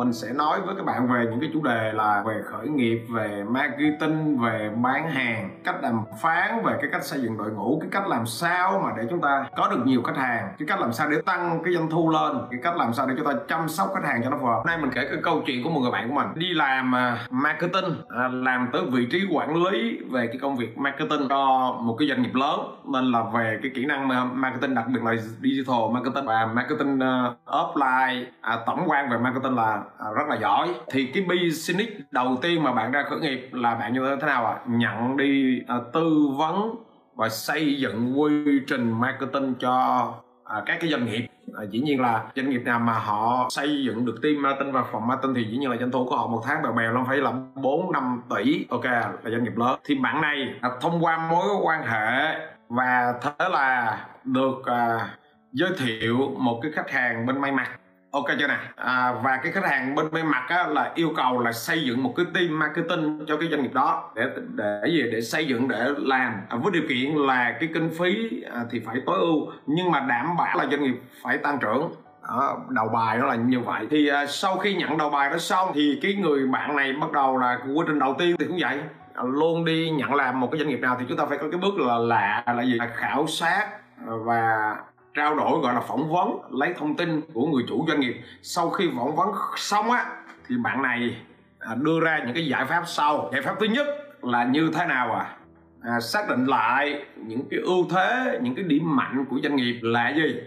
mình sẽ nói với các bạn về những cái chủ đề là về khởi nghiệp về marketing về bán hàng cách đàm phán về cái cách xây dựng đội ngũ cái cách làm sao mà để chúng ta có được nhiều khách hàng cái cách làm sao để tăng cái doanh thu lên cái cách làm sao để chúng ta chăm sóc khách hàng cho nó phù hợp. Hôm nay mình kể cái câu chuyện của một người bạn của mình. Đi làm à, marketing à, làm tới vị trí quản lý về cái công việc marketing cho một cái doanh nghiệp lớn. Nên là về cái kỹ năng marketing đặc biệt là digital marketing. Và marketing à, offline à, tổng quan về marketing là À, rất là giỏi. Thì cái business đầu tiên mà bạn ra khởi nghiệp là bạn như thế nào ạ? À? nhận đi uh, tư vấn và xây dựng quy trình marketing cho à, các cái doanh nghiệp. À, dĩ nhiên là doanh nghiệp nào mà họ xây dựng được team marketing và phòng marketing thì dĩ nhiên là doanh thu của họ một tháng bèo bèo nó phải là 4 năm tỷ. Ok là doanh nghiệp lớn. Thì bạn này à, thông qua mối quan hệ và thế là được à, giới thiệu một cái khách hàng bên may mặc ok chưa nè? À, và cái khách hàng bên bên mặt á, là yêu cầu là xây dựng một cái team marketing cho cái doanh nghiệp đó để để gì? Để xây dựng để làm. À, với điều kiện là cái kinh phí à, thì phải tối ưu nhưng mà đảm bảo là doanh nghiệp phải tăng trưởng. Đó, đầu bài nó là như vậy. Thì à, sau khi nhận đầu bài đó xong thì cái người bạn này bắt đầu là quá trình đầu tiên thì cũng vậy. À, luôn đi nhận làm một cái doanh nghiệp nào thì chúng ta phải có cái bước là lạ là gì? Là khảo sát và trao đổi gọi là phỏng vấn lấy thông tin của người chủ doanh nghiệp. Sau khi phỏng vấn xong á thì bạn này à, đưa ra những cái giải pháp sau. Giải pháp thứ nhất là như thế nào à, à xác định lại những cái ưu thế những cái điểm mạnh của doanh nghiệp là gì?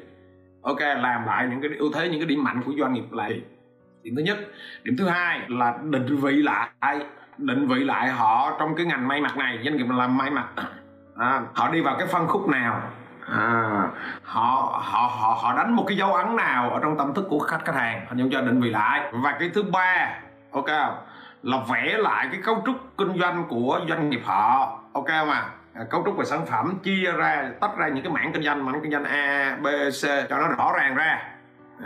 Ok làm lại những cái ưu thế những cái điểm mạnh của doanh nghiệp là gì? Điểm thứ nhất. Điểm thứ hai là định vị lại định vị lại họ trong cái ngành may mặc này. Doanh nghiệp làm may mặc à, họ đi vào cái phân khúc nào? À, họ họ họ họ đánh một cái dấu ấn nào ở trong tâm thức của khách khách hàng? Hình cho định vị lại. Và cái thứ ba ok là vẽ lại cái cấu trúc kinh doanh của doanh nghiệp họ ok mà à, cấu trúc về sản phẩm chia ra tách ra những cái mảng kinh doanh mảng kinh doanh a b c cho nó rõ ràng ra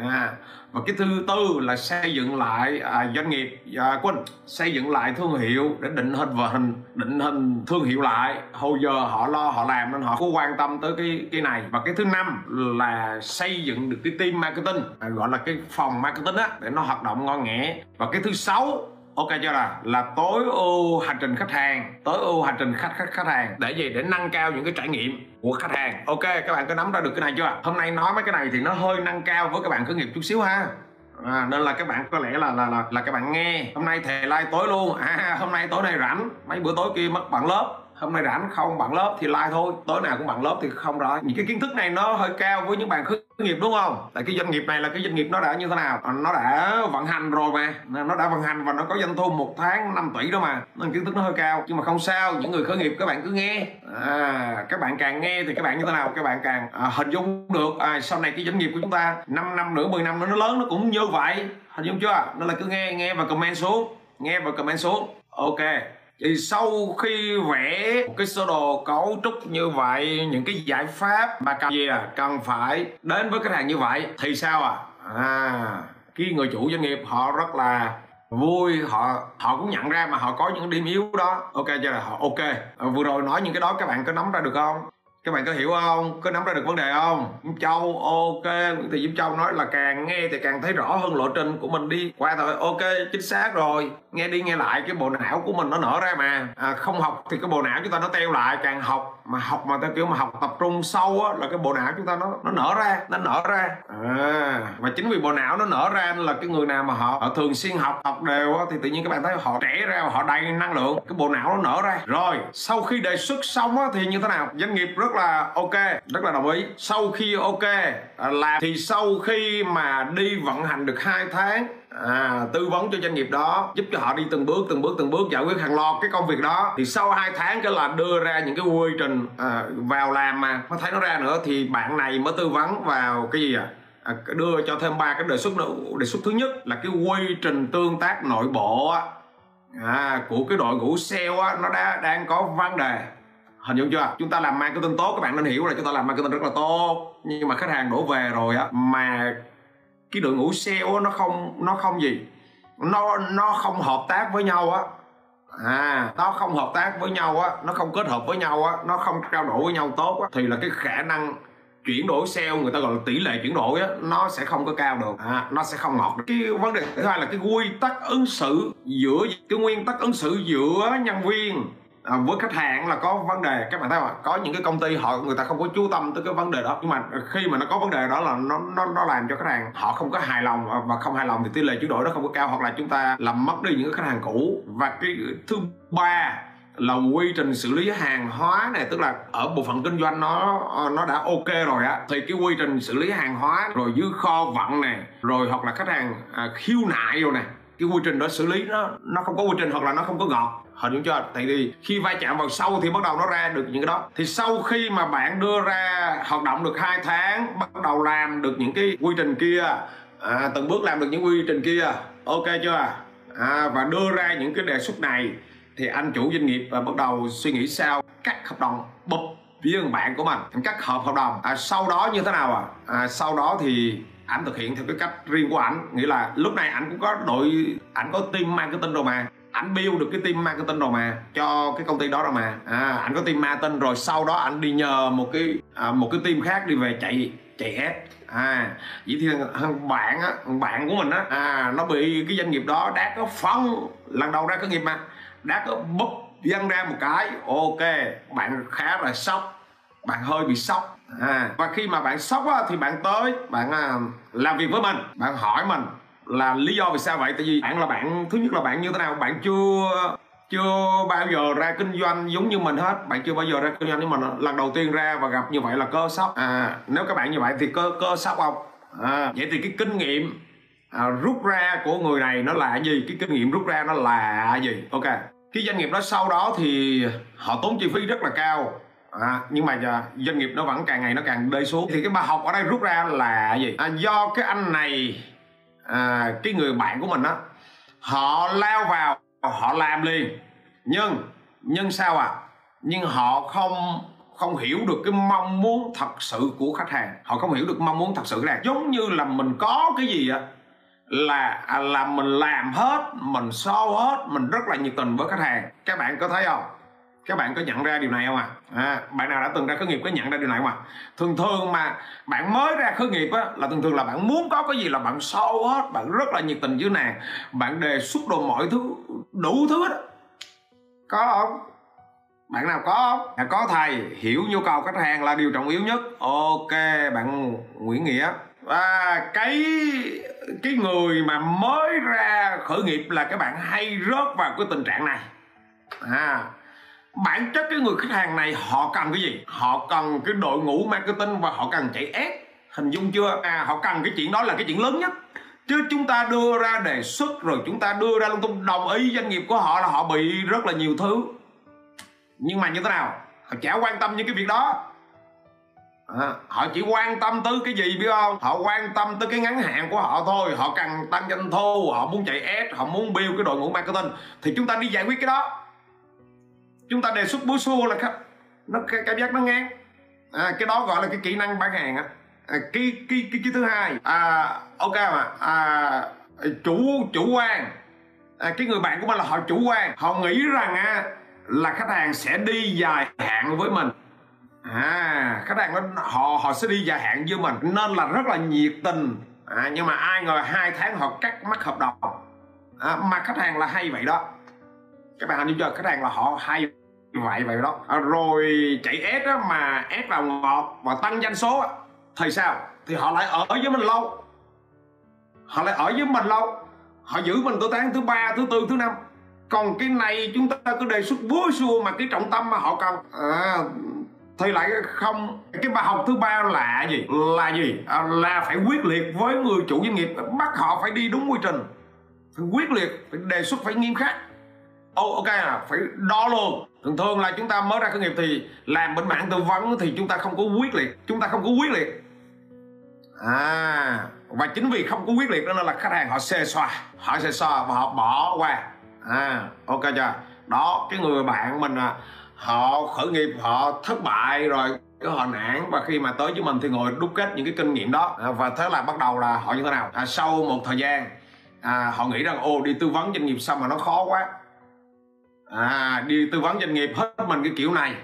à, và cái thứ tư là xây dựng lại à, doanh nghiệp à, quên xây dựng lại thương hiệu để định hình và hình định hình thương hiệu lại. Hồi giờ họ lo họ làm nên họ có quan tâm tới cái cái này. Và cái thứ năm là xây dựng được cái team marketing à, gọi là cái phòng marketing á để nó hoạt động ngon nghẻ. Và cái thứ sáu ok chưa là là tối ưu hành trình khách hàng tối ưu hành trình khách khách khách hàng. Để gì? Để nâng cao những cái trải nghiệm của khách hàng. Ok các bạn có nắm ra được cái này chưa? Hôm nay nói mấy cái này thì nó hơi nâng cao với các bạn khởi nghiệp chút xíu ha. À, nên là các bạn có lẽ là là là là các bạn nghe. Hôm nay thề like tối luôn. À hôm nay tối nay rảnh. Mấy bữa tối kia mất bạn lớp hôm nay rảnh không? Bằng lớp thì like thôi. Tối nào cũng bằng lớp thì không rồi những cái kiến thức này nó hơi cao với những bạn khởi nghiệp đúng không? Tại cái doanh nghiệp này là cái doanh nghiệp nó đã như thế nào? À, nó đã vận hành rồi mà. Nó đã vận hành và nó có doanh thu một tháng 5 tỷ đó mà. Nên kiến thức nó hơi cao. Nhưng mà không sao. Những người khởi nghiệp các bạn cứ nghe. À, các bạn càng nghe thì các bạn như thế nào? Các bạn càng à, hình dung được. À, sau này cái doanh nghiệp của chúng ta 5 năm nữa 10 năm nữa nó lớn nó cũng như vậy. Hình dung chưa? Nên là cứ nghe nghe và comment xuống. Nghe và comment xuống. Ok thì sau khi vẽ một cái sơ đồ cấu trúc như vậy, những cái giải pháp mà cần gì à? Cần phải đến với khách hàng như vậy thì sao à? À khi người chủ doanh nghiệp họ rất là vui, họ họ cũng nhận ra mà họ có những điểm yếu đó. Ok chưa? Là họ ok. Ờ, vừa rồi nói những cái đó các bạn có nắm ra được không? Các bạn có hiểu không? Có nắm ra được vấn đề không? Châu ok. Thì diễm châu nói là càng nghe thì càng thấy rõ hơn lộ trình của mình đi. Qua thôi ok chính xác rồi. Nghe đi nghe lại cái bộ não của mình nó nở ra mà. À, không học thì cái bộ não chúng ta nó teo lại càng học mà học mà theo kiểu mà học tập trung sâu á là cái bộ não chúng ta nó nó nở ra nó nở ra. À, và chính vì bộ não nó nở ra nên là cái người nào mà họ, họ thường xuyên học học đều á thì tự nhiên các bạn thấy họ trẻ ra họ đầy năng lượng cái bộ não nó nở ra. Rồi sau khi đề xuất xong á thì như thế nào? Doanh nghiệp rất là ok rất là đồng ý. Sau khi ok à, là thì sau khi mà đi vận hành được hai tháng à, tư vấn cho doanh nghiệp đó giúp cho họ đi từng bước từng bước từng bước giải quyết hàng loạt cái công việc đó. Thì sau hai tháng cái là đưa ra những cái quy trình à, vào làm mà. Có thấy nó ra nữa thì bạn này mới tư vấn vào cái gì à À, đưa cho thêm ba cái đề xuất nữa. Đề xuất thứ nhất là cái quy trình tương tác nội bộ à, của cái đội ngũ sale á, nó đã đang có vấn đề. Hình dung chưa? Chúng ta làm marketing tốt các bạn nên hiểu là chúng ta làm marketing rất là tốt. Nhưng mà khách hàng đổ về rồi á mà cái đội ngũ sale nó không nó không gì. Nó nó không hợp tác với nhau á. À nó không hợp tác với nhau á nó không kết hợp với nhau á nó không trao đổi với nhau tốt á thì là cái khả năng chuyển đổi sale người ta gọi là tỷ lệ chuyển đổi á nó sẽ không có cao được. À, nó sẽ không ngọt được cái vấn đề thứ hai là cái quy tắc ứng xử giữa cái nguyên tắc ứng xử giữa nhân viên à, với khách hàng là có vấn đề các bạn thấy không có những cái công ty họ người ta không có chú tâm tới cái vấn đề đó. Nhưng mà khi mà nó có vấn đề đó là nó nó nó làm cho khách hàng họ không có hài lòng và không hài lòng thì tỷ lệ chuyển đổi nó không có cao hoặc là chúng ta làm mất đi những cái khách hàng cũ. Và cái thứ ba là quy trình xử lý hàng hóa này tức là ở bộ phận kinh doanh nó nó đã ok rồi á thì cái quy trình xử lý hàng hóa rồi dưới kho vận này rồi hoặc là khách hàng à, khiếu nại rồi này cái quy trình đó xử lý nó nó không có quy trình hoặc là nó không có ngọt. Hình dung chưa tại vì khi va chạm vào sâu thì bắt đầu nó ra được những cái đó. Thì sau khi mà bạn đưa ra hoạt động được hai tháng bắt đầu làm được những cái quy trình kia à, từng bước làm được những quy trình kia ok chưa? À, và đưa ra những cái đề xuất này thì anh chủ doanh nghiệp và bắt đầu suy nghĩ sao cắt hợp đồng bụp với bạn của mình. Cắt hợp hợp đồng. À, sau đó như thế nào à? à sau đó thì ảnh thực hiện theo cái cách riêng của ảnh. Nghĩa là lúc này ảnh cũng có đội ảnh có team marketing rồi mà. Ảnh build được cái team marketing rồi mà cho cái công ty đó rồi mà. À ảnh có team marketing rồi sau đó ảnh đi nhờ một cái à, một cái team khác đi về chạy chạy ép à vậy thì thằng bạn á bạn của mình á à nó bị cái doanh nghiệp đó đã có phân lần đầu ra khởi nghiệp mà đã có búp văng ra một cái. Ok bạn khá là sốc bạn hơi bị sốc à. Và khi mà bạn sốc á, thì bạn tới bạn à, làm việc với mình. Bạn hỏi mình là lý do vì sao vậy? Tại vì bạn là bạn thứ nhất là bạn như thế nào? Bạn chưa chưa bao giờ ra kinh doanh giống như mình hết. Bạn chưa bao giờ ra kinh doanh như mình. Lần đầu tiên ra và gặp như vậy là cơ sốc. À nếu các bạn như vậy thì cơ cơ sốc không? À, vậy thì cái kinh nghiệm à, rút ra của người này nó là gì? Cái kinh nghiệm rút ra nó là gì? Ok. Cái doanh nghiệp đó sau đó thì họ tốn chi phí rất là cao à, nhưng mà giờ doanh nghiệp nó vẫn càng ngày nó càng đi xuống. Thì cái bài học ở đây rút ra là gì? À, do cái anh này à, cái người bạn của mình á họ lao vào họ làm liền. Nhưng nhưng sao à? Nhưng họ không không hiểu được cái mong muốn thật sự của khách hàng. Họ không hiểu được mong muốn thật sự khách hàng. Giống như là mình có cái gì á là à, là mình làm hết mình so hết mình rất là nhiệt tình với khách hàng. Các bạn có thấy không? Các bạn có nhận ra điều này không à? à bạn nào đã từng ra khởi nghiệp có nhận ra điều này không à thường thường mà bạn mới ra khởi nghiệp á là thường thường là bạn muốn có cái gì là bạn sâu hết bạn rất là nhiệt tình dưới nàng. Bạn đề xuất đồ mọi thứ đủ thứ hết có không? Bạn nào có không? À, có thầy hiểu nhu cầu khách hàng là điều trọng yếu nhất. Ok bạn nguyễn nghĩa. Và cái cái người mà mới ra khởi nghiệp là các bạn hay rớt vào cái tình trạng này. À bản chất cái người khách hàng này họ cần cái gì? Họ cần cái đội ngũ marketing và họ cần chạy ép hình dung chưa? À họ cần cái chuyện đó là cái chuyện lớn nhất. Chứ chúng ta đưa ra đề xuất rồi chúng ta đưa ra lung tung đồng ý doanh nghiệp của họ là họ bị rất là nhiều thứ. Nhưng mà như thế nào? Họ chả quan tâm những cái việc đó. À, họ chỉ quan tâm tới cái gì biết không? Họ quan tâm tới cái ngắn hạn của họ thôi. Họ cần tăng doanh thu họ muốn chạy ad họ muốn build cái đội ngũ marketing. Thì chúng ta đi giải quyết cái đó chúng ta đề xuất búa xua là khách nó cảm giác nó ngang. À, cái đó gọi là cái kỹ năng bán hàng á. À, cái, cái cái cái thứ hai. À, ok mà. À, chủ chủ quan. À, cái người bạn của mình là họ chủ quan. Họ nghĩ rằng á là khách hàng sẽ đi dài hạn với mình. À khách hàng nó họ họ sẽ đi dài hạn với mình. Nên là rất là nhiệt tình. À, nhưng mà ai ngờ hai tháng họ cắt mất hợp đồng. À, mà khách hàng là hay vậy đó. Các bạn hình dung cho khách hàng là họ hay vậy vậy đó. À, rồi chạy ép á mà ép vào ngọt và tăng doanh số á thì sao? Thì họ lại ở với mình lâu. Họ lại ở với mình lâu. Họ giữ mình tới tháng thứ ba thứ tư thứ năm. Còn cái này chúng ta cứ đề xuất búa xua mà cái trọng tâm mà họ cần. À, thì lại không. Cái bài học thứ ba là gì? Là gì? À, là phải quyết liệt với người chủ doanh nghiệp. Bắt họ phải đi đúng quy trình. Phải quyết liệt phải đề xuất phải nghiêm khắc oh, ok à phải đo luôn thường thường là chúng ta mới ra khởi nghiệp thì làm bên mạng tư vấn thì chúng ta không có quyết liệt chúng ta không có quyết liệt. À và chính vì không có quyết liệt đó nên là khách hàng họ xê xoa họ xê xoa và họ bỏ qua. À ok chưa? Đó cái người bạn mình à họ khởi nghiệp họ thất bại rồi cái họ nản và khi mà tới với mình thì ngồi đúc kết những cái kinh nghiệm đó. À, và thế là bắt đầu là họ như thế nào? À, sau một thời gian à, họ nghĩ rằng ô đi tư vấn doanh nghiệp xong mà nó khó quá à đi tư vấn doanh nghiệp hết mình cái kiểu này.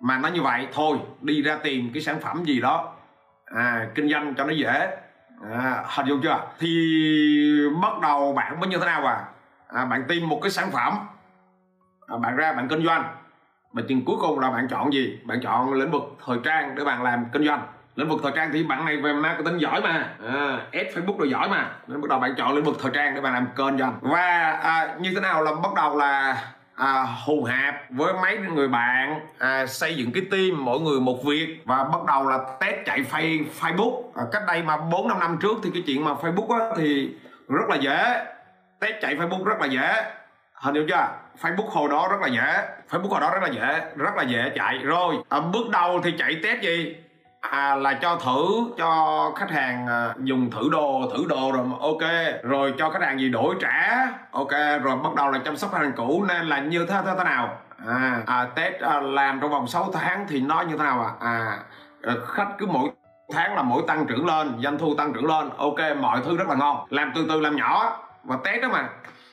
Mà nó như vậy thôi đi ra tìm cái sản phẩm gì đó à, kinh doanh cho nó dễ. À, hình dung chưa? Thì bắt đầu bạn mới như thế nào à, à bạn tìm một cái sản phẩm à, bạn ra bạn kinh doanh. Mà chừng cuối cùng là bạn chọn gì? Bạn chọn lĩnh vực thời trang để bạn làm kinh doanh. Lĩnh vực thời trang thì bạn này về marketing giỏi mà. À, ad facebook rồi giỏi mà. Nên bắt đầu bạn chọn lĩnh vực thời trang để bạn làm kinh doanh. Và à, như thế nào là bắt đầu là à, hù hạp với mấy người bạn à, xây dựng cái team mỗi người một việc. Và bắt đầu là test chạy phay Facebook. À, cách đây mà bốn năm năm trước thì cái chuyện mà Facebook á, thì rất là dễ. Test chạy Facebook rất là dễ. Hình hiểu chưa? Facebook hồi đó rất là dễ. Facebook hồi đó rất là dễ rất là dễ chạy. Rồi à, bước đầu thì chạy test gì? À, là cho thử cho khách hàng à, dùng thử đồ thử đồ rồi ok. Rồi cho khách hàng gì đổi trả ok. Rồi bắt đầu là chăm sóc khách hàng cũ nên là như thế thế, thế nào? À, à test à, làm trong vòng 6 tháng thì nó như thế nào à à khách cứ mỗi tháng là mỗi tăng trưởng lên doanh thu tăng trưởng lên ok mọi thứ rất là ngon. Làm từ từ làm nhỏ. Và test đó mà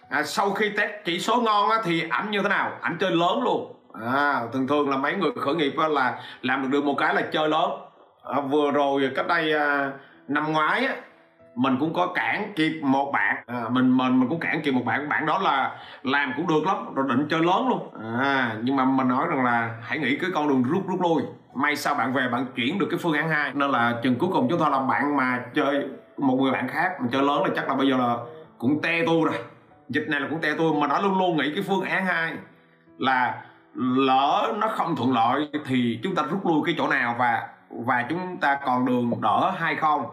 à, sau khi test chỉ số ngon á, thì ảnh như thế nào? Ảnh chơi lớn luôn. À, thường thường là mấy người khởi nghiệp là làm được được một cái là chơi lớn à, vừa rồi cách đây à, năm ngoái á, mình cũng có cản kịp một bạn. À, mình mình mình cũng cản kịp một bạn. Bạn đó là làm cũng được lắm rồi định chơi lớn luôn. À, nhưng mà mình nói rằng là hãy nghĩ cái con đường rút rút lui. May sao bạn về bạn chuyển được cái phương án hai. Nên là chừng cuối cùng chúng ta là bạn mà chơi một người bạn khác mình chơi lớn là chắc là bây giờ là cũng te tu rồi. Dịch này là cũng te tu mà nó luôn luôn nghĩ cái phương án hai là lỡ nó không thuận lợi thì chúng ta rút lui cái chỗ nào. Và và chúng ta còn đường đỡ hay không.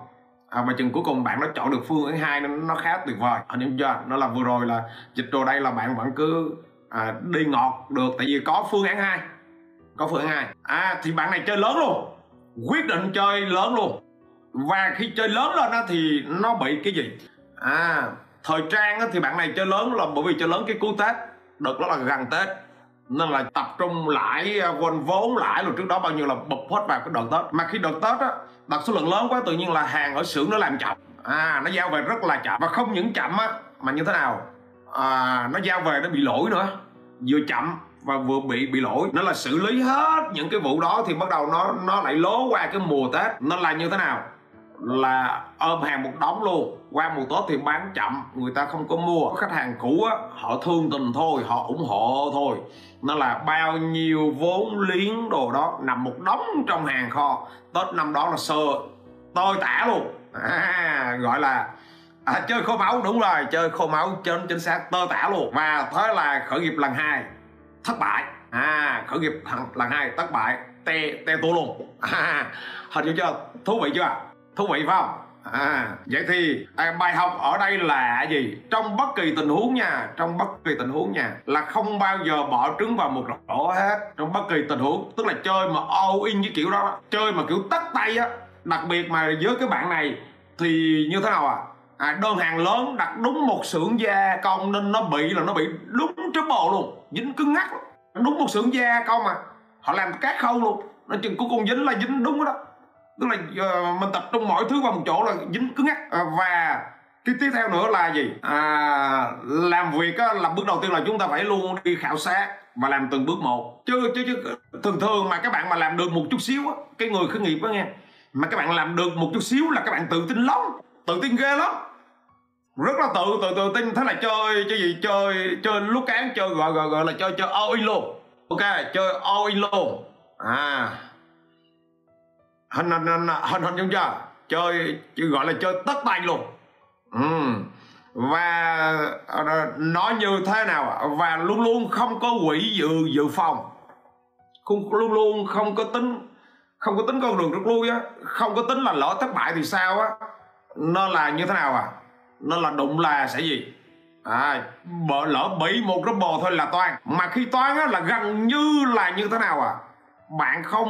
À, và chừng cuối cùng bạn nó chọn được phương án hai nên nó khá tuyệt vời. Anh em chưa nó là vừa rồi là dịch đồ đây là bạn vẫn cứ à, đi ngọt được tại vì có phương án hai. Có phương án hai. À thì bạn này chơi lớn luôn. Quyết định chơi lớn luôn. Và khi chơi lớn lên á thì nó bị cái gì? À thời trang á thì bạn này chơi lớn là bởi vì chơi lớn cái cú tết. Đợt đó là gần tết nên là tập trung lãi, à, quên vốn lãi rồi trước đó bao nhiêu là bụp hết vào cái đợt tết. Mà khi đợt tết á đặt số lượng lớn quá tự nhiên là hàng ở xưởng nó làm chậm. À nó giao về rất là chậm. Và không những chậm á mà như thế nào? À, nó giao về nó bị lỗi nữa. Vừa chậm và vừa bị bị lỗi. Nó là xử lý hết những cái vụ đó thì bắt đầu nó nó lại lố qua cái mùa tết. Nó là như thế nào? Là ôm hàng một đống luôn. Qua mùa tết thì bán chậm người ta không có mua. Khách hàng cũ á họ thương tình thôi họ ủng hộ thôi. Nó là bao nhiêu vốn liếng đồ đó nằm một đống trong hàng kho. Tết năm đó là sơ tôi tả luôn. À, gọi là à, chơi khô máu đúng rồi chơi khô máu trên chính xác tơ tả luôn. Và thế là khởi nghiệp lần hai thất bại. À khởi nghiệp lần hai thất bại te te tua luôn. À, hình như chưa thú vị chưa thú vị phải không? À vậy thì à, bài học ở đây là gì? Trong bất kỳ tình huống nha trong bất kỳ tình huống nha là không bao giờ bỏ trứng vào một rổ hết. Trong bất kỳ tình huống tức là chơi mà all in với kiểu đó chơi mà kiểu tắt tay á đặc biệt mà với cái bạn này thì như thế nào à? À, đơn hàng lớn đặt đúng một xưởng gia công nên nó bị là nó bị đúng trước bộ luôn. Dính cứng ngắc đúng một xưởng gia công mà. Họ làm các khâu luôn. Nó chừng cuối cùng dính là dính đúng đó tức là uh, mình tập trung mọi thứ vào một chỗ là dính cứng ngắc. Uh, và cái tiếp theo nữa là gì? À, làm việc á, là bước đầu tiên là chúng ta phải luôn đi khảo sát và làm từng bước một. Chứ chứ chứ thường thường mà các bạn mà làm được một chút xíu á, cái người khởi nghiệp á nghe mà các bạn làm được một chút xíu là các bạn tự tin lắm tự tin ghê lắm. Rất là tự tự tự tin. Thế là chơi chơi gì? Chơi chơi lúc cán chơi gọi gọi gọi là chơi chơi all in luôn. Ok chơi all in luôn. À hình hình hình hình hình chưa? Chơi gọi là chơi tất tay luôn. Ừ. và ờ, ờ, nó như thế nào và luôn luôn không có quỹ dự dự phòng. Không luôn luôn không có tính, không có tính con đường rút lui á. Không có tính là lỡ thất bại thì sao á. Nó là như thế nào à nó là đụng là sẽ gì? À bỡ, lỡ bị một cái bò thôi là toan mà khi toan á là gần như là như thế nào à bạn không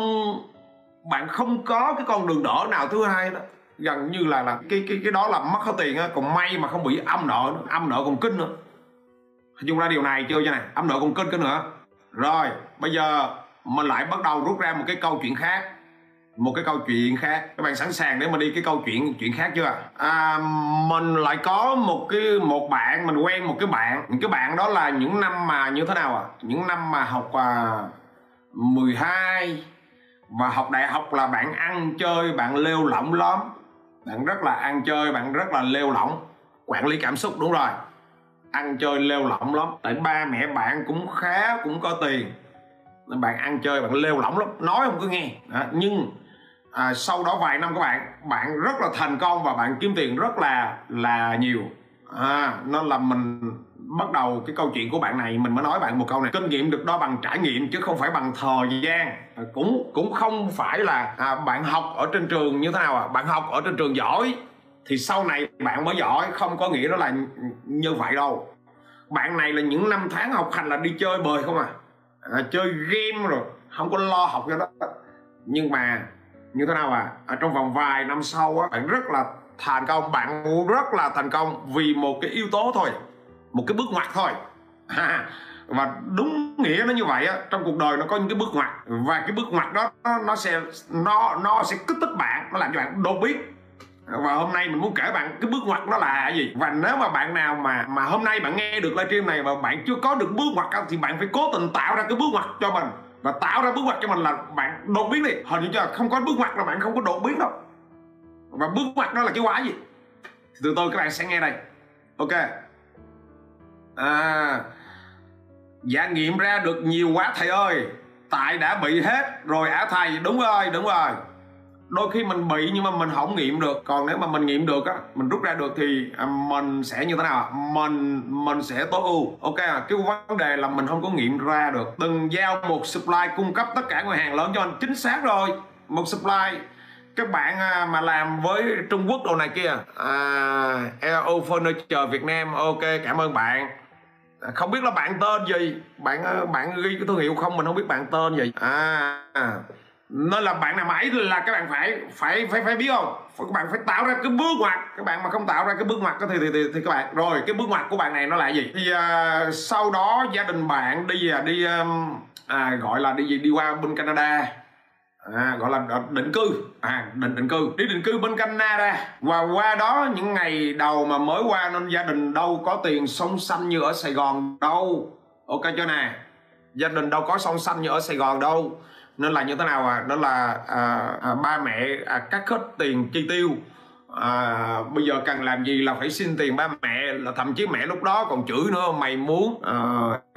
bạn không có cái con đường đỡ nào thứ hai đó. Gần như là là cái cái cái đó là mất hết tiền á. Còn may mà không bị âm nợ nữa âm nợ còn kinh nữa. Dùng ra điều này chưa cho này âm nợ còn kinh cái nữa rồi bây giờ mình lại bắt đầu rút ra một cái câu chuyện khác. Một cái câu chuyện khác. Các bạn sẵn sàng để mà đi cái câu chuyện chuyện khác chưa à, mình lại có một cái một bạn mình quen một cái bạn. Những cái bạn đó là những năm mà như thế nào à những năm mà học à, 12 và học đại học là bạn ăn chơi bạn lêu lỏng lắm. Bạn rất là ăn chơi bạn rất là lêu lỏng. Quản lý cảm xúc đúng rồi. Ăn chơi lêu lỏng lắm. Tại ba mẹ bạn cũng khá cũng có tiền. Nên bạn ăn chơi bạn lêu lỏng lắm. Nói không có nghe. À, nhưng à, sau đó vài năm các bạn bạn rất là thành công và bạn kiếm tiền rất là là nhiều. À, nên là mình bắt đầu cái câu chuyện của bạn này mình mới nói bạn một câu này. Kinh nghiệm được đo bằng trải nghiệm chứ không phải bằng thời gian. À, cũng cũng không phải là à, bạn học ở trên trường như thế nào à. Bạn học ở trên trường giỏi thì sau này bạn mới giỏi không có nghĩa đó là như vậy đâu. Bạn này là những năm tháng học hành là đi chơi bời không à, à chơi game rồi không có lo học cho đó. Nhưng mà như thế nào à à trong vòng vài năm sau á bạn rất là thành công. Bạn rất là thành công vì một cái yếu tố thôi một cái bước ngoặt thôi. À, và đúng nghĩa nó như vậy á trong cuộc đời nó có những cái bước ngoặt. Và cái bước ngoặt đó nó, nó sẽ nó nó sẽ kích thích bạn nó làm cho bạn đột biến. Và hôm nay mình muốn kể bạn cái bước ngoặt đó là gì. Và nếu mà bạn nào mà mà hôm nay bạn nghe được livestream này mà bạn chưa có được bước ngoặt thì bạn phải cố tình tạo ra cái bước ngoặt cho mình. Và tạo ra bước ngoặt cho mình là bạn đột biến đi. Hình như chưa không có bước ngoặt là bạn không có đột biến đâu. Và bước ngoặt đó là cái quái gì? Thì từ tôi các bạn sẽ nghe đây. Ok à dạ nghiệm ra được nhiều quá thầy ơi. Tại đã bị hết rồi á thầy. Đúng rồi đúng rồi. Đôi khi mình bị nhưng mà mình không nghiệm được. Còn nếu mà mình nghiệm được á mình rút ra được thì à, mình sẽ như thế nào? Mình mình sẽ tối ưu. Ok à cái vấn đề là mình không có nghiệm ra được. Từng giao một supply cung cấp tất cả người hàng lớn cho anh. Chính xác rồi. Một supply. Các bạn à, mà làm với Trung Quốc đồ này kia. À, LO Furniture Việt Nam. Ok cảm ơn bạn không biết là bạn tên gì. Bạn ờ, bạn ghi cái thương hiệu không mình không biết bạn tên gì. À, à, nên là bạn nào mà ấy là các bạn phải phải phải phải biết không? Các bạn phải tạo ra cái bước ngoặt. Các bạn mà không tạo ra cái bước ngoặt thì thì thì, thì các bạn rồi cái bước ngoặt của bạn này nó là gì? Thì uh, sau đó gia đình bạn đi à đi um, à, gọi là đi gì? Đi qua bên Canada à, gọi là định cư. À định định cư. Đi định cư bên Canada và qua đó những ngày đầu mà mới qua nên gia đình đâu có tiền sông xanh như ở Sài Gòn đâu. Ok chưa nè? Gia đình đâu có sông xanh như ở Sài Gòn đâu. Nên là như thế nào à? Đó là à, à, ba mẹ à, cắt hết tiền chi tiêu. À, bây giờ cần làm gì là phải xin tiền ba mẹ là thậm chí mẹ lúc đó còn chửi nữa mày muốn à,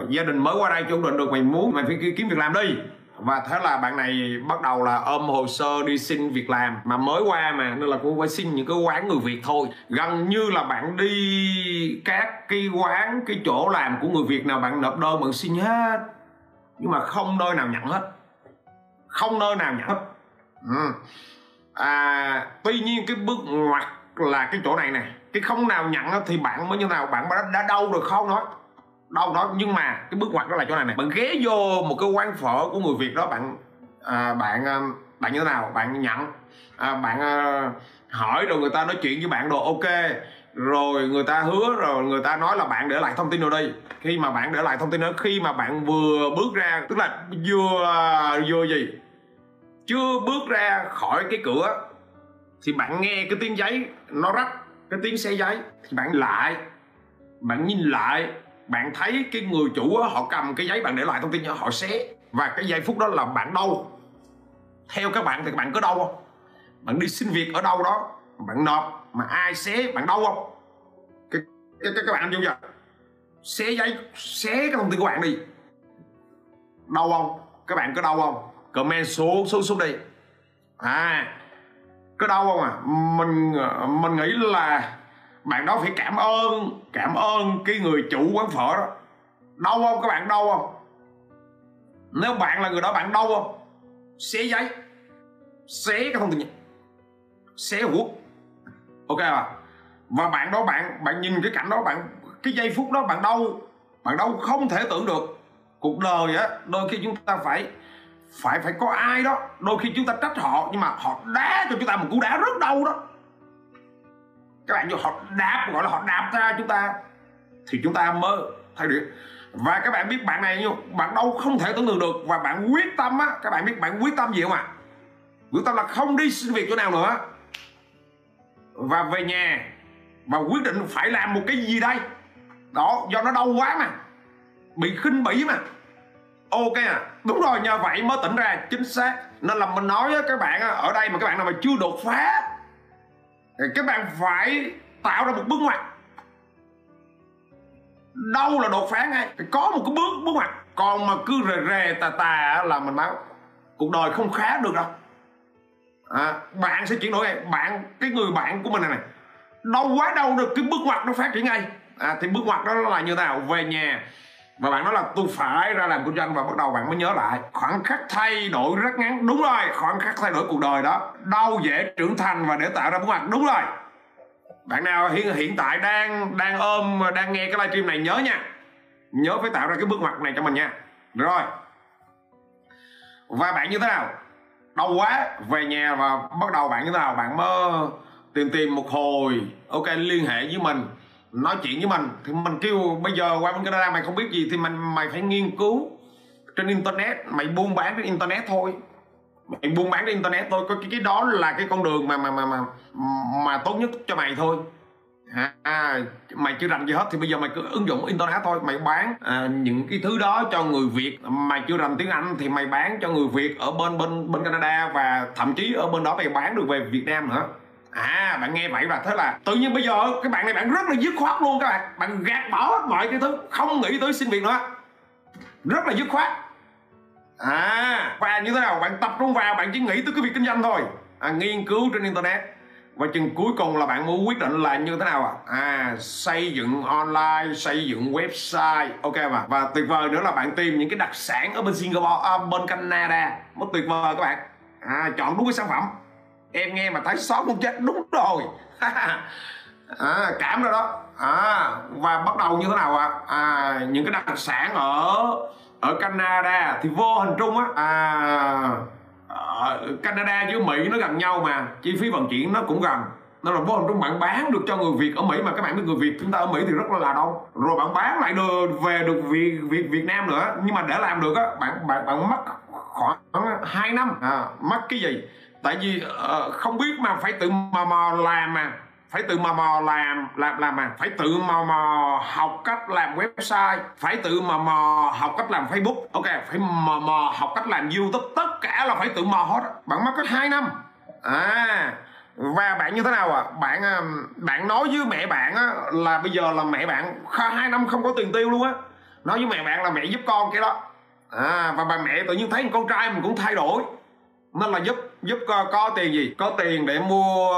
gia đình mới qua đây chưa định được mày muốn mày phải kiếm việc làm đi và thế là bạn này bắt đầu là ôm hồ sơ đi xin việc làm. Mà mới qua mà nên là cũng phải xin những cái quán người việt thôi. Gần như là bạn đi các cái quán cái chỗ làm của người việt nào bạn nộp đơn bạn xin hết. Nhưng mà không nơi nào nhận hết. Không nơi nào nhận hết. Ừ. à, tuy nhiên cái bước ngoặt là cái chỗ này này cái không nào nhận thì bạn mới như nào? Bạn đã, đã đâu rồi không nói đâu đó nhưng mà cái bước ngoặt đó là chỗ này này bạn ghé vô một cái quán phở của người việt đó bạn à, bạn à, bạn như thế nào? Bạn nhận à, bạn à, hỏi rồi người ta nói chuyện với bạn đồ ok. Rồi người ta hứa rồi người ta nói là bạn để lại thông tin rồi đi khi mà bạn để lại thông tin đó khi mà bạn vừa bước ra tức là vừa vừa gì? Chưa bước ra khỏi cái cửa thì bạn nghe cái tiếng giấy nó rách cái tiếng xe giấy thì bạn lại bạn nhìn lại bạn thấy cái người chủ đó, họ cầm cái giấy bạn để lại thông tin cho họ xé. Và cái giây phút đó là bạn đâu? Theo các bạn thì các bạn có đâu không? Bạn đi xin việc ở đâu đó bạn nộp mà ai xé bạn đâu không? Cái, cái, cái các bạn vô giờ xé giấy xé cái thông tin của bạn đi. Đau không? Các bạn có đau không? Comment xuống xuống xuống đi. À có đau không à? Mình ờ, mình nghĩ là bạn đó phải cảm ơn cảm ơn cái người chủ quán phở đó. Đau không? Các bạn đau không? Nếu bạn là người đó, bạn đau không? Xé giấy, xé cái thông tin xé quốc ok à? Và bạn đó, bạn bạn nhìn cái cảnh đó, bạn, cái giây phút đó, bạn đau bạn đau không thể tưởng được. Cuộc đời á, đôi khi chúng ta phải phải phải có ai đó. Đôi khi chúng ta trách họ, nhưng mà họ đá cho chúng ta một cú đá rất đau đó các bạn vô họ đạp gọi là họ đạp ra chúng ta. Thì chúng ta mơ, thay đổi. Và các bạn biết bạn này như bạn đâu không thể tưởng tượng được. Và bạn quyết tâm á, các bạn biết bạn quyết tâm gì không ạ? À? quyết tâm là không đi xin việc chỗ nào nữa. Và về nhà và quyết định phải làm một cái gì đây? Đó, do nó đau quá mà. Bị khinh bỉ mà. Ok à đúng rồi, nhờ vậy mới tỉnh ra, chính xác. Nên là mình nói với các bạn ở đây mà các bạn nào mà chưa đột phá các bạn phải tạo ra một bước ngoặt. Đâu là đột phá ngay phải có một cái bước bước ngoặt. Còn mà cứ rề rề tà tà là mình nói cuộc đời không khá được đâu. À, bạn sẽ chuyển đổi ngay. Bạn cái người bạn của mình này này đâu quá đâu được cái bước ngoặt nó phát triển ngay. À, thì bước ngoặt đó là như thế nào? Về nhà và bạn nói là tôi phải ra làm kinh doanh và bắt đầu bạn mới nhớ lại. Khoảng khắc thay đổi rất ngắn. Đúng rồi, khoảng khắc thay đổi cuộc đời đó. Đâu dễ trưởng thành và để tạo ra bước ngoặt đúng rồi. Bạn nào hiện hiện tại đang đang ôm, đang nghe cái livestream này nhớ nha. Nhớ phải tạo ra cái bước ngoặt này cho mình nha. Rồi. Và bạn như thế nào? Đau quá. Về nhà và bắt đầu bạn như thế nào? Bạn mới tìm tìm một hồi. Ok, liên hệ với mình nói chuyện với mình thì mình kêu bây giờ qua bên Canada mày không biết gì thì mình mày phải nghiên cứu trên internet mày buôn bán trên internet thôi. Mày buôn bán trên internet thôi cái cái đó là cái con đường mà mà mà mà mà tốt nhất cho mày thôi. À, à, mày chưa rành gì hết thì bây giờ mày cứ ứng dụng internet thôi. Mày bán à, những cái thứ đó cho người việt. Mày chưa rành tiếng anh thì mày bán cho người việt ở bên bên bên canada và thậm chí ở bên đó mày bán được về việt nam nữa à bạn nghe vậy và thế là tự nhiên bây giờ cái bạn này bạn rất là dứt khoát luôn các bạn. Bạn gạt bỏ hết mọi cái thứ không nghĩ tới xin việc nữa. Rất là dứt khoát. À và như thế nào? Bạn tập trung vào bạn chỉ nghĩ tới cái việc kinh doanh thôi. À, nghiên cứu trên internet. Và chừng cuối cùng là bạn muốn quyết định là như thế nào à à xây dựng online xây dựng website. Ok mà. Và tuyệt vời nữa là bạn tìm những cái đặc sản ở bên Singapore à, bên Canada. Mất tuyệt vời các bạn. À, chọn đúng cái sản phẩm em nghe mà thấy xót muốn chết đúng rồi. À, cảm rồi đó. À, và bắt đầu như thế nào ạ? À? à, những cái đặc sản ở ở Canada thì vô hình trung á à, Canada với Mỹ nó gần nhau mà chi phí vận chuyển nó cũng gần. Nên là vô hình trung bạn bán được cho người Việt ở Mỹ mà các bạn biết người Việt chúng ta ở Mỹ thì rất là đông. Rồi bạn bán lại được về được Việt Việt Việt Nam nữa. Nhưng mà để làm được á bạn bạn bạn mất khoảng 2 năm. À, mất cái gì? Tại vì uh, không biết mà phải tự mò mò làm mà. Phải tự mò mò làm làm làm mà. Phải tự mò mò học cách làm website. Phải tự mò mò học cách làm facebook. Ok phải mò mò học cách làm youtube. Tất cả là phải tự mò hết. Bạn mất hết hai năm. À và bạn như thế nào à bạn ờ, bạn nói với mẹ bạn á, là bây giờ là mẹ bạn hai năm không có tiền tiêu luôn á. Nói với mẹ bạn là mẹ giúp con cái đó. À và bà mẹ tự nhiên thấy con trai mình cũng thay đổi. Nên là giúp giúp có, có tiền gì? Có tiền để mua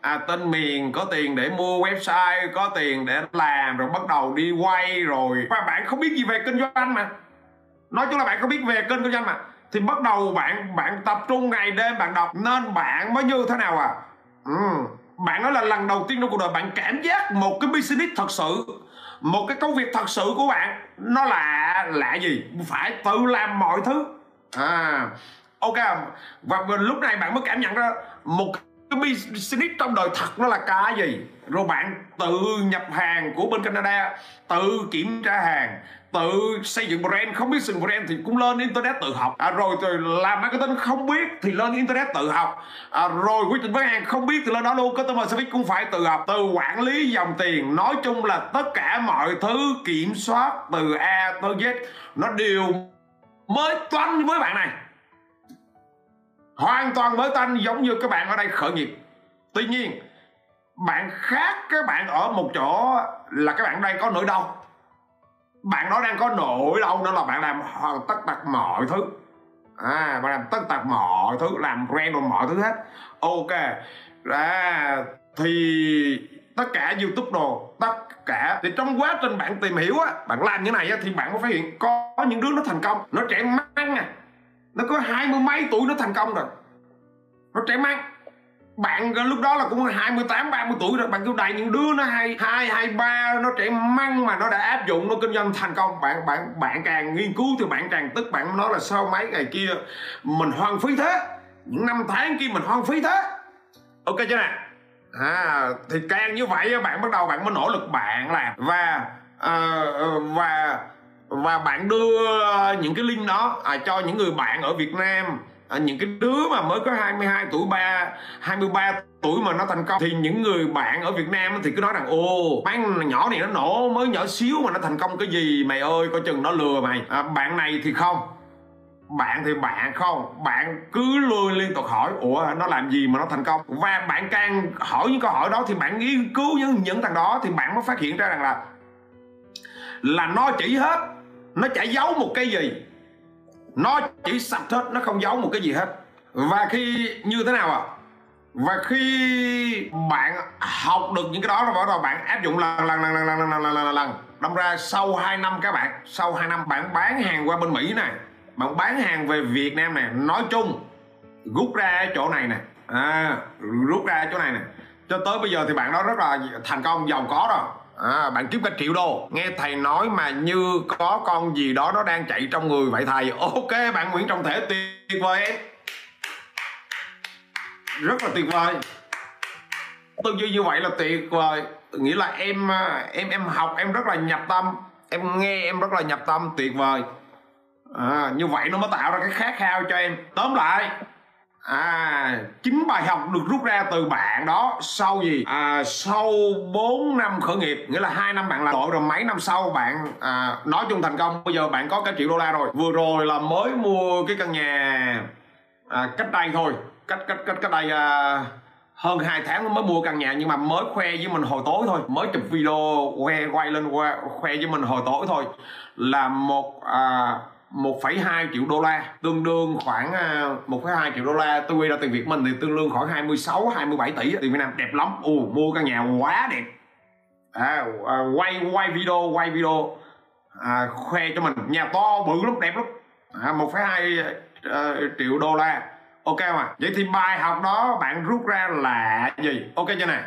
à, tên miền có tiền để mua website có tiền để làm rồi bắt đầu đi quay rồi và bạn không biết gì về kinh doanh mà. Nói chung là bạn không biết về kinh doanh mà. Thì bắt đầu bạn bạn tập trung ngày đêm bạn đọc nên bạn mới như thế nào à? Ừ. bạn nói là lần đầu tiên trong cuộc đời bạn cảm giác một cái business thật sự một cái công việc thật sự của bạn nó là lạ gì? Phải tự làm mọi thứ. À ok và lúc này bạn mới cảm nhận ra một cái business trong đời thật nó là cái gì? Rồi bạn tự nhập hàng của bên Canada tự kiểm tra hàng tự xây dựng brand. Không biết xây dựng brand thì cũng lên internet tự học. À, rồi rồi làm marketing không biết thì lên internet tự học. À, rồi quy trình bán hàng không biết thì lên đó luôn. Customer service cũng phải tự học. Từ quản lý dòng tiền nói chung là tất cả mọi thứ kiểm soát từ A tới Z nó đều mới toanh với bạn này hoàn toàn mới tanh giống như các bạn ở đây khởi nghiệp. Tuy nhiên bạn khác các bạn ở một chỗ là các bạn đây có nỗi đau. Bạn đó đang có nỗi đau đó là bạn làm hoàn tất tật mọi thứ. À bạn làm tất tật mọi thứ làm random mọi thứ hết. Ok à, thì tất cả youtube đồ tất cả thì trong quá trình bạn tìm hiểu á bạn làm như này á, thì bạn có phát hiện có những đứa nó thành công. Nó trẻ măng à nó có hai mươi mấy tuổi nó thành công rồi. Nó trẻ măng bạn lúc đó là cũng 28 30 tuổi rồi. Bạn kêu đầy những đứa nó hai hai hai ba nó trẻ măng mà nó đã áp dụng nó kinh doanh thành công. Bạn bạn bạn càng nghiên cứu thì bạn càng tức. Bạn nói là sau mấy ngày kia mình hoang phí thế. Những năm tháng kia mình hoang phí thế. Ok chưa nè? À thì càng như vậy bạn bắt đầu bạn mới nỗ lực bạn làm. Và uh, và và bạn đưa ờ, những cái link đó à, cho những người bạn ở Việt Nam. À, những cái đứa mà mới có 22 tuổi ba 23 tuổi mà nó thành công. Thì những người bạn ở Việt Nam thì cứ nói rằng ô mấy nhỏ này nó nổ mới nhỏ xíu mà nó thành công cái gì? Mày ơi coi chừng nó lừa mày. À, bạn này thì không. Bạn thì bạn không. Bạn cứ luôn liên tục hỏi ủa nó làm gì mà nó thành công? Và bạn càng hỏi những câu hỏi đó thì bạn nghiên cứu những những thằng đó thì bạn mới phát hiện ra rằng là là nó chỉ hết nó chả giấu một cái gì nó chỉ sạch hết nó không giấu một cái gì hết và khi như thế nào ạ à? và khi bạn học được những cái đó rồi bắt đầu bạn áp dụng lần lần lần lần lần lần lần lần lần đâm ra sau 2 năm các bạn sau 2 năm bạn bán hàng qua bên Mỹ này bạn bán hàng về Việt Nam này nói chung rút ra chỗ này nè à, rút ra chỗ này nè cho tới bây giờ thì bạn đó rất là thành công giàu có rồi à, bạn kiếm cả triệu đô. Nghe thầy nói mà như có con gì đó nó đang chạy trong người vậy thầy. Ok bạn Nguyễn Trọng Thể tuyệt vời em. Rất là tuyệt vời. Tư duy như vậy là tuyệt vời. Nghĩa là em à, em em học em rất là nhập tâm. Em nghe em rất là nhập tâm. Tuyệt vời. À, như vậy nó mới tạo ra cái khát khao cho em. Tóm lại à chính bài học được rút ra từ bạn đó. Sau gì? À, sau 4 năm khởi nghiệp nghĩa là hai năm bạn làm đội rồi mấy năm sau bạn à, nói chung thành công. Bây giờ bạn có cả triệu đô la rồi. Vừa rồi là mới mua cái căn nhà à, cách đây thôi. Cách cách cách cách đây à, hơn 2 tháng mới mua căn nhà nhưng mà mới khoe với mình hồi tối thôi. Mới chụp video khoe quay lên khoe, khoe với mình hồi tối thôi. Là một à, 1,2 triệu đô la tương đương khoảng à, 1,2 triệu đô la. Tôi quy ra tiền Việt mình thì tương đương khoảng 26 27 tỷ tiền Việt Nam. Đẹp lắm. Ù mua căn nhà quá đẹp. À, à, quay quay video quay video. À, khoe cho mình. Nhà to bự lắm đẹp lắm. À, 1,2 uh, à, triệu đô la. Ok mà vậy thì bài học đó bạn rút ra là gì? Ok chưa nè?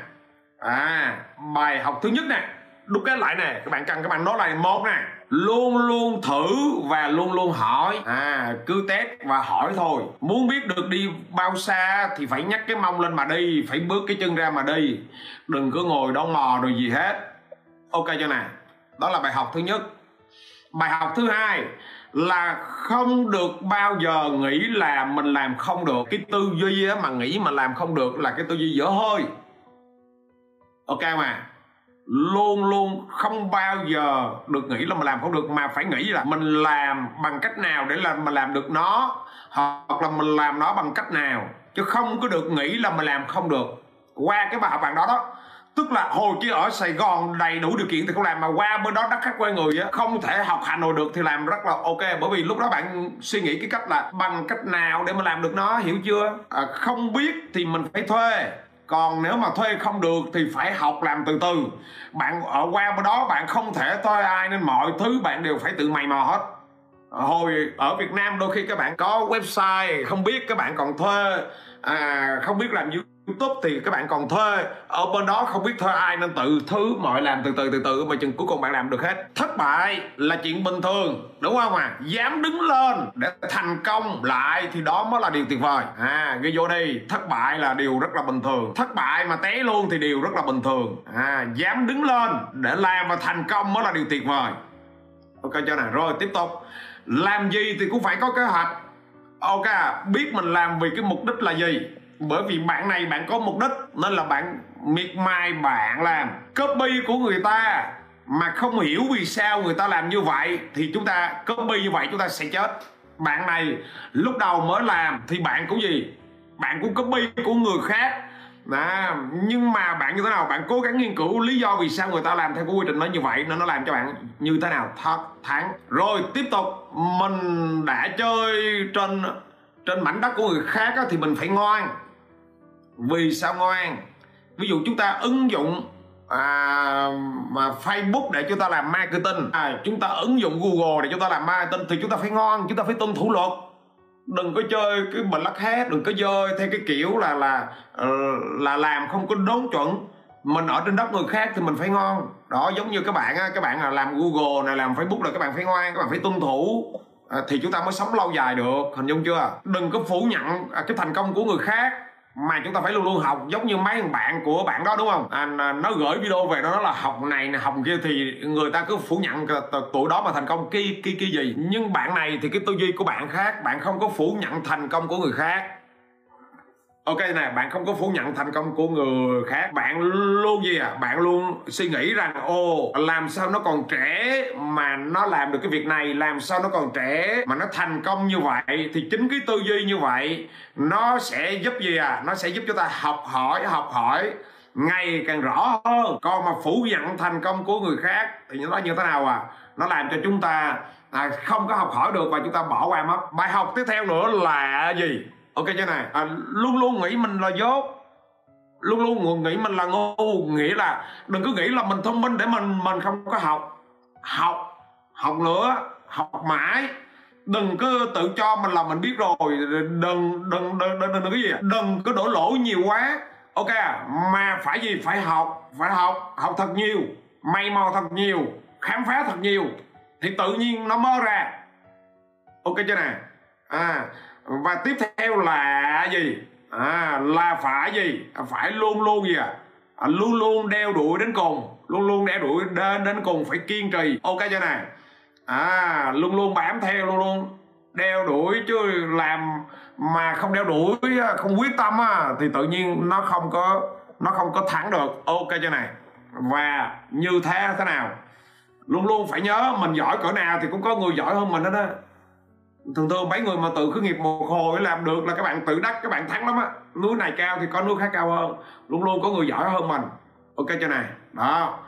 À bài học thứ nhất nè. Đúc kết lại nè. Các bạn cần các bạn nói lại một nè luôn luôn thử và luôn luôn hỏi. À cứ test và hỏi thôi. Muốn biết được đi bao xa thì phải nhắc cái mông lên mà đi, phải bước cái chân ra mà đi. Đừng cứ ngồi đó mò rồi gì hết. Ok cho nè? Đó là bài học thứ nhất. Bài học thứ hai là không được bao giờ nghĩ là mình làm không được. Cái tư duy mà nghĩ mà làm không được là cái tư duy dở hơi. Ok mà luôn luôn không bao giờ được nghĩ là mình làm không được mà phải nghĩ là mình làm bằng cách nào để là mình làm được nó hoặc là mình làm nó bằng cách nào chứ không có được nghĩ là mình làm không được. Qua cái bài học bạn đó đó tức là hồi kia ở Sài Gòn đầy đủ điều kiện thì không làm mà qua bên đó đất khách quê người á không thể học hành rồi được thì làm rất là ok. Bởi vì lúc đó bạn suy nghĩ cái cách là bằng cách nào để mà làm được nó hiểu chưa? À, không biết thì mình phải thuê còn nếu mà thuê không được thì phải học làm từ từ. Bạn ở qua bên đó bạn không thể thuê ai nên mọi thứ bạn đều phải tự mày mò hết. Hồi ở Việt Nam đôi khi các bạn có website không biết các bạn còn thuê à, không biết làm YouTube thì các bạn còn thuê. Ở bên đó không biết thuê ai nên tự thứ mọi làm từ từ từ từ, mà chừng cuối cùng bạn làm được hết. Thất bại là chuyện bình thường, đúng không à dám đứng lên để thành công lại thì đó mới là điều tuyệt vời. À ghi vô đi. Thất bại là điều rất là bình thường. Thất bại mà té luôn thì điều rất là bình thường. À dám đứng lên để làm và thành công mới là điều tuyệt vời. Ok cho này. Rồi, tiếp tục. Làm gì thì cũng phải có kế hoạch. Ok biết mình làm vì cái mục đích là gì bởi vì bạn này bạn có mục đích nên là bạn miệt mài bạn làm copy của người ta. Mà không hiểu vì sao người ta làm như vậy thì chúng ta copy như vậy chúng ta sẽ chết. Bạn này lúc đầu mới làm thì bạn cũng gì? Bạn cũng copy của người khác. Đó. nhưng mà bạn như thế nào? Bạn cố gắng nghiên cứu lý do vì sao người ta làm theo cái quy trình nó như vậy nên nó làm cho bạn như thế nào? Thật thắng. Rồi tiếp tục. Mình đã chơi trên trên mảnh đất của người khác á, thì mình phải ngoan vì sao ngoan? Ví dụ chúng ta ứng dụng à, mà Facebook để chúng ta làm marketing à, chúng ta ứng dụng Google để chúng ta làm marketing thì chúng ta phải ngon chúng ta phải tuân thủ luật. Đừng có chơi cái mình lắc hát đừng có chơi theo cái kiểu là là ờ, là làm không có đốn chuẩn. Mình ở trên đất người khác thì mình phải ngon. Đó giống như các bạn á các bạn là làm google này làm facebook là các bạn phải ngoan các bạn phải tuân thủ à, thì chúng ta mới sống lâu dài được. Hình dung chưa? Đừng có phủ nhận à, cái thành công của người khác mà chúng ta phải luôn luôn học giống như mấy thằng bạn của bạn đó đúng không? À, nó gửi video về nó nói là học này học kia thì người ta cứ phủ nhận tụi đó mà thành công kia kia kia gì? Nhưng bạn này thì cái tư duy của bạn khác bạn không có phủ nhận thành công của người khác ok này bạn không có phủ nhận thành công của người khác. Bạn luôn gì à? Bạn luôn suy nghĩ rằng ô làm sao nó còn trẻ mà nó làm được cái việc này? Làm sao nó còn trẻ mà nó thành công như vậy? Thì chính cái tư duy như vậy nó sẽ giúp gì à? Nó sẽ giúp chúng ta học hỏi học hỏi ngày càng rõ hơn. Còn mà phủ nhận thành công của người khác thì nó như thế nào à? Nó làm cho chúng ta à, không có học hỏi được và chúng ta bỏ qua mất. Bài học tiếp theo nữa là gì? Ok chưa này? À, luôn luôn nghĩ mình là dốt. Luôn luôn nghĩ mình là ngu nghĩ là đừng cứ nghĩ là mình thông minh để mình mình không có học. Học học nữa học mãi. Đừng cứ tự cho mình là mình biết rồi. Đừng đừng đừng đừng, đừng, đừng cái gì à? đừng cứ đổ lỗi nhiều quá. Ok à, mà phải gì? Phải học phải học học thật nhiều. May mò thật nhiều khám phá thật nhiều. Thì tự nhiên nó mơ ra. Ok chưa nè à và tiếp theo là gì? À, là phải gì? À, phải luôn luôn gì à, à luôn luôn đeo đuổi đến cùng. Luôn luôn đeo đuổi đến đến cùng phải kiên trì. Ok chưa này à luôn luôn bám theo luôn luôn đeo đuổi chứ làm mà không đeo đuổi à, không quyết tâm á, thì tự nhiên nó không có nó không có thắng được. Ok chưa này và như thế thế nào? Luôn luôn phải nhớ mình giỏi cỡ nào thì cũng có người giỏi hơn mình đó đó thường thường mấy người mà tự khởi nghiệp một hồi làm được là các bạn tự đắc, các bạn thắng lắm á. Núi này cao thì có núi khác cao hơn. Luôn luôn có người giỏi hơn mình. Ok chưa này? Đó.